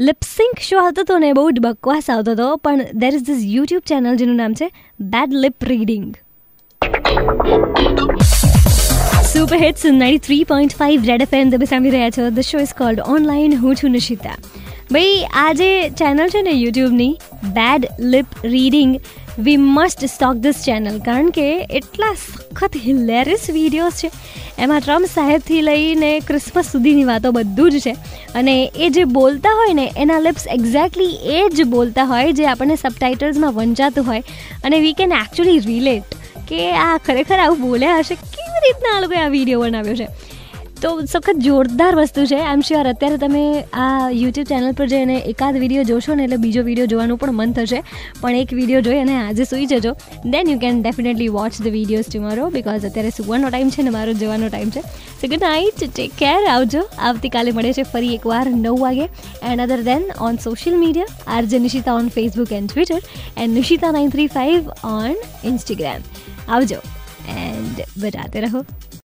લિપસિંક show આવતો હતો ને બહુ જ બકવાસ આવતો હતો, પણ there is this YouTube channel જેનું નામ છે Bad Lip Reading super hits ninety three point five Red F M તમે સાંભળી રહ્યા છો. The show is called online હું છું નિશિતા. ભાઈ, આ જે ચેનલ છે ને યુટ્યુબની bad lip reading we must stalk this channel કારણ કે એટલા સખત હિલેરિયસ વિડીયોઝ છે. એમાં ટ્રમ્પ સાહેબથી લઈને ક્રિસમસ સુધીની વાતો બધું જ છે. અને એ જે બોલતા હોય ને, એના લિપ્સ એક્ઝેક્ટલી એ જ બોલતા હોય જે આપણને સબટાઇટલ્સમાં વંચાતું હોય. અને વી કેન એકચ્યુઅલી રિલેટ કે આ ખરેખર આવું બોલ્યા હશે, કેવી રીતના આ લોકોએ આ વીડિયો બનાવ્યો છે? તો સખત જોરદાર વસ્તુ છે. આઈ એમ શ્યોર અત્યારે તમે આ યુટ્યુબ ચેનલ પર જઈને એકાદ વીડિયો જોશો ને એટલે બીજો વીડિયો જોવાનું પણ મન થશે. પણ એક વીડિયો જોઈ અને આજે સૂઈ જજો. Then you can definitely watch the videos tomorrow because અત્યારે સુવાનો ટાઈમ છે ને, મારો જવાનો ટાઈમ છે. So good night take care આવજો. આવતીકાલે મળે છે ફરી એકવાર નવ વાગે. And other than on social media RJ Nishita on Facebook and Twitter and Nishita nine three five on Instagram આવજો. એન્ડ બજાતે રહો.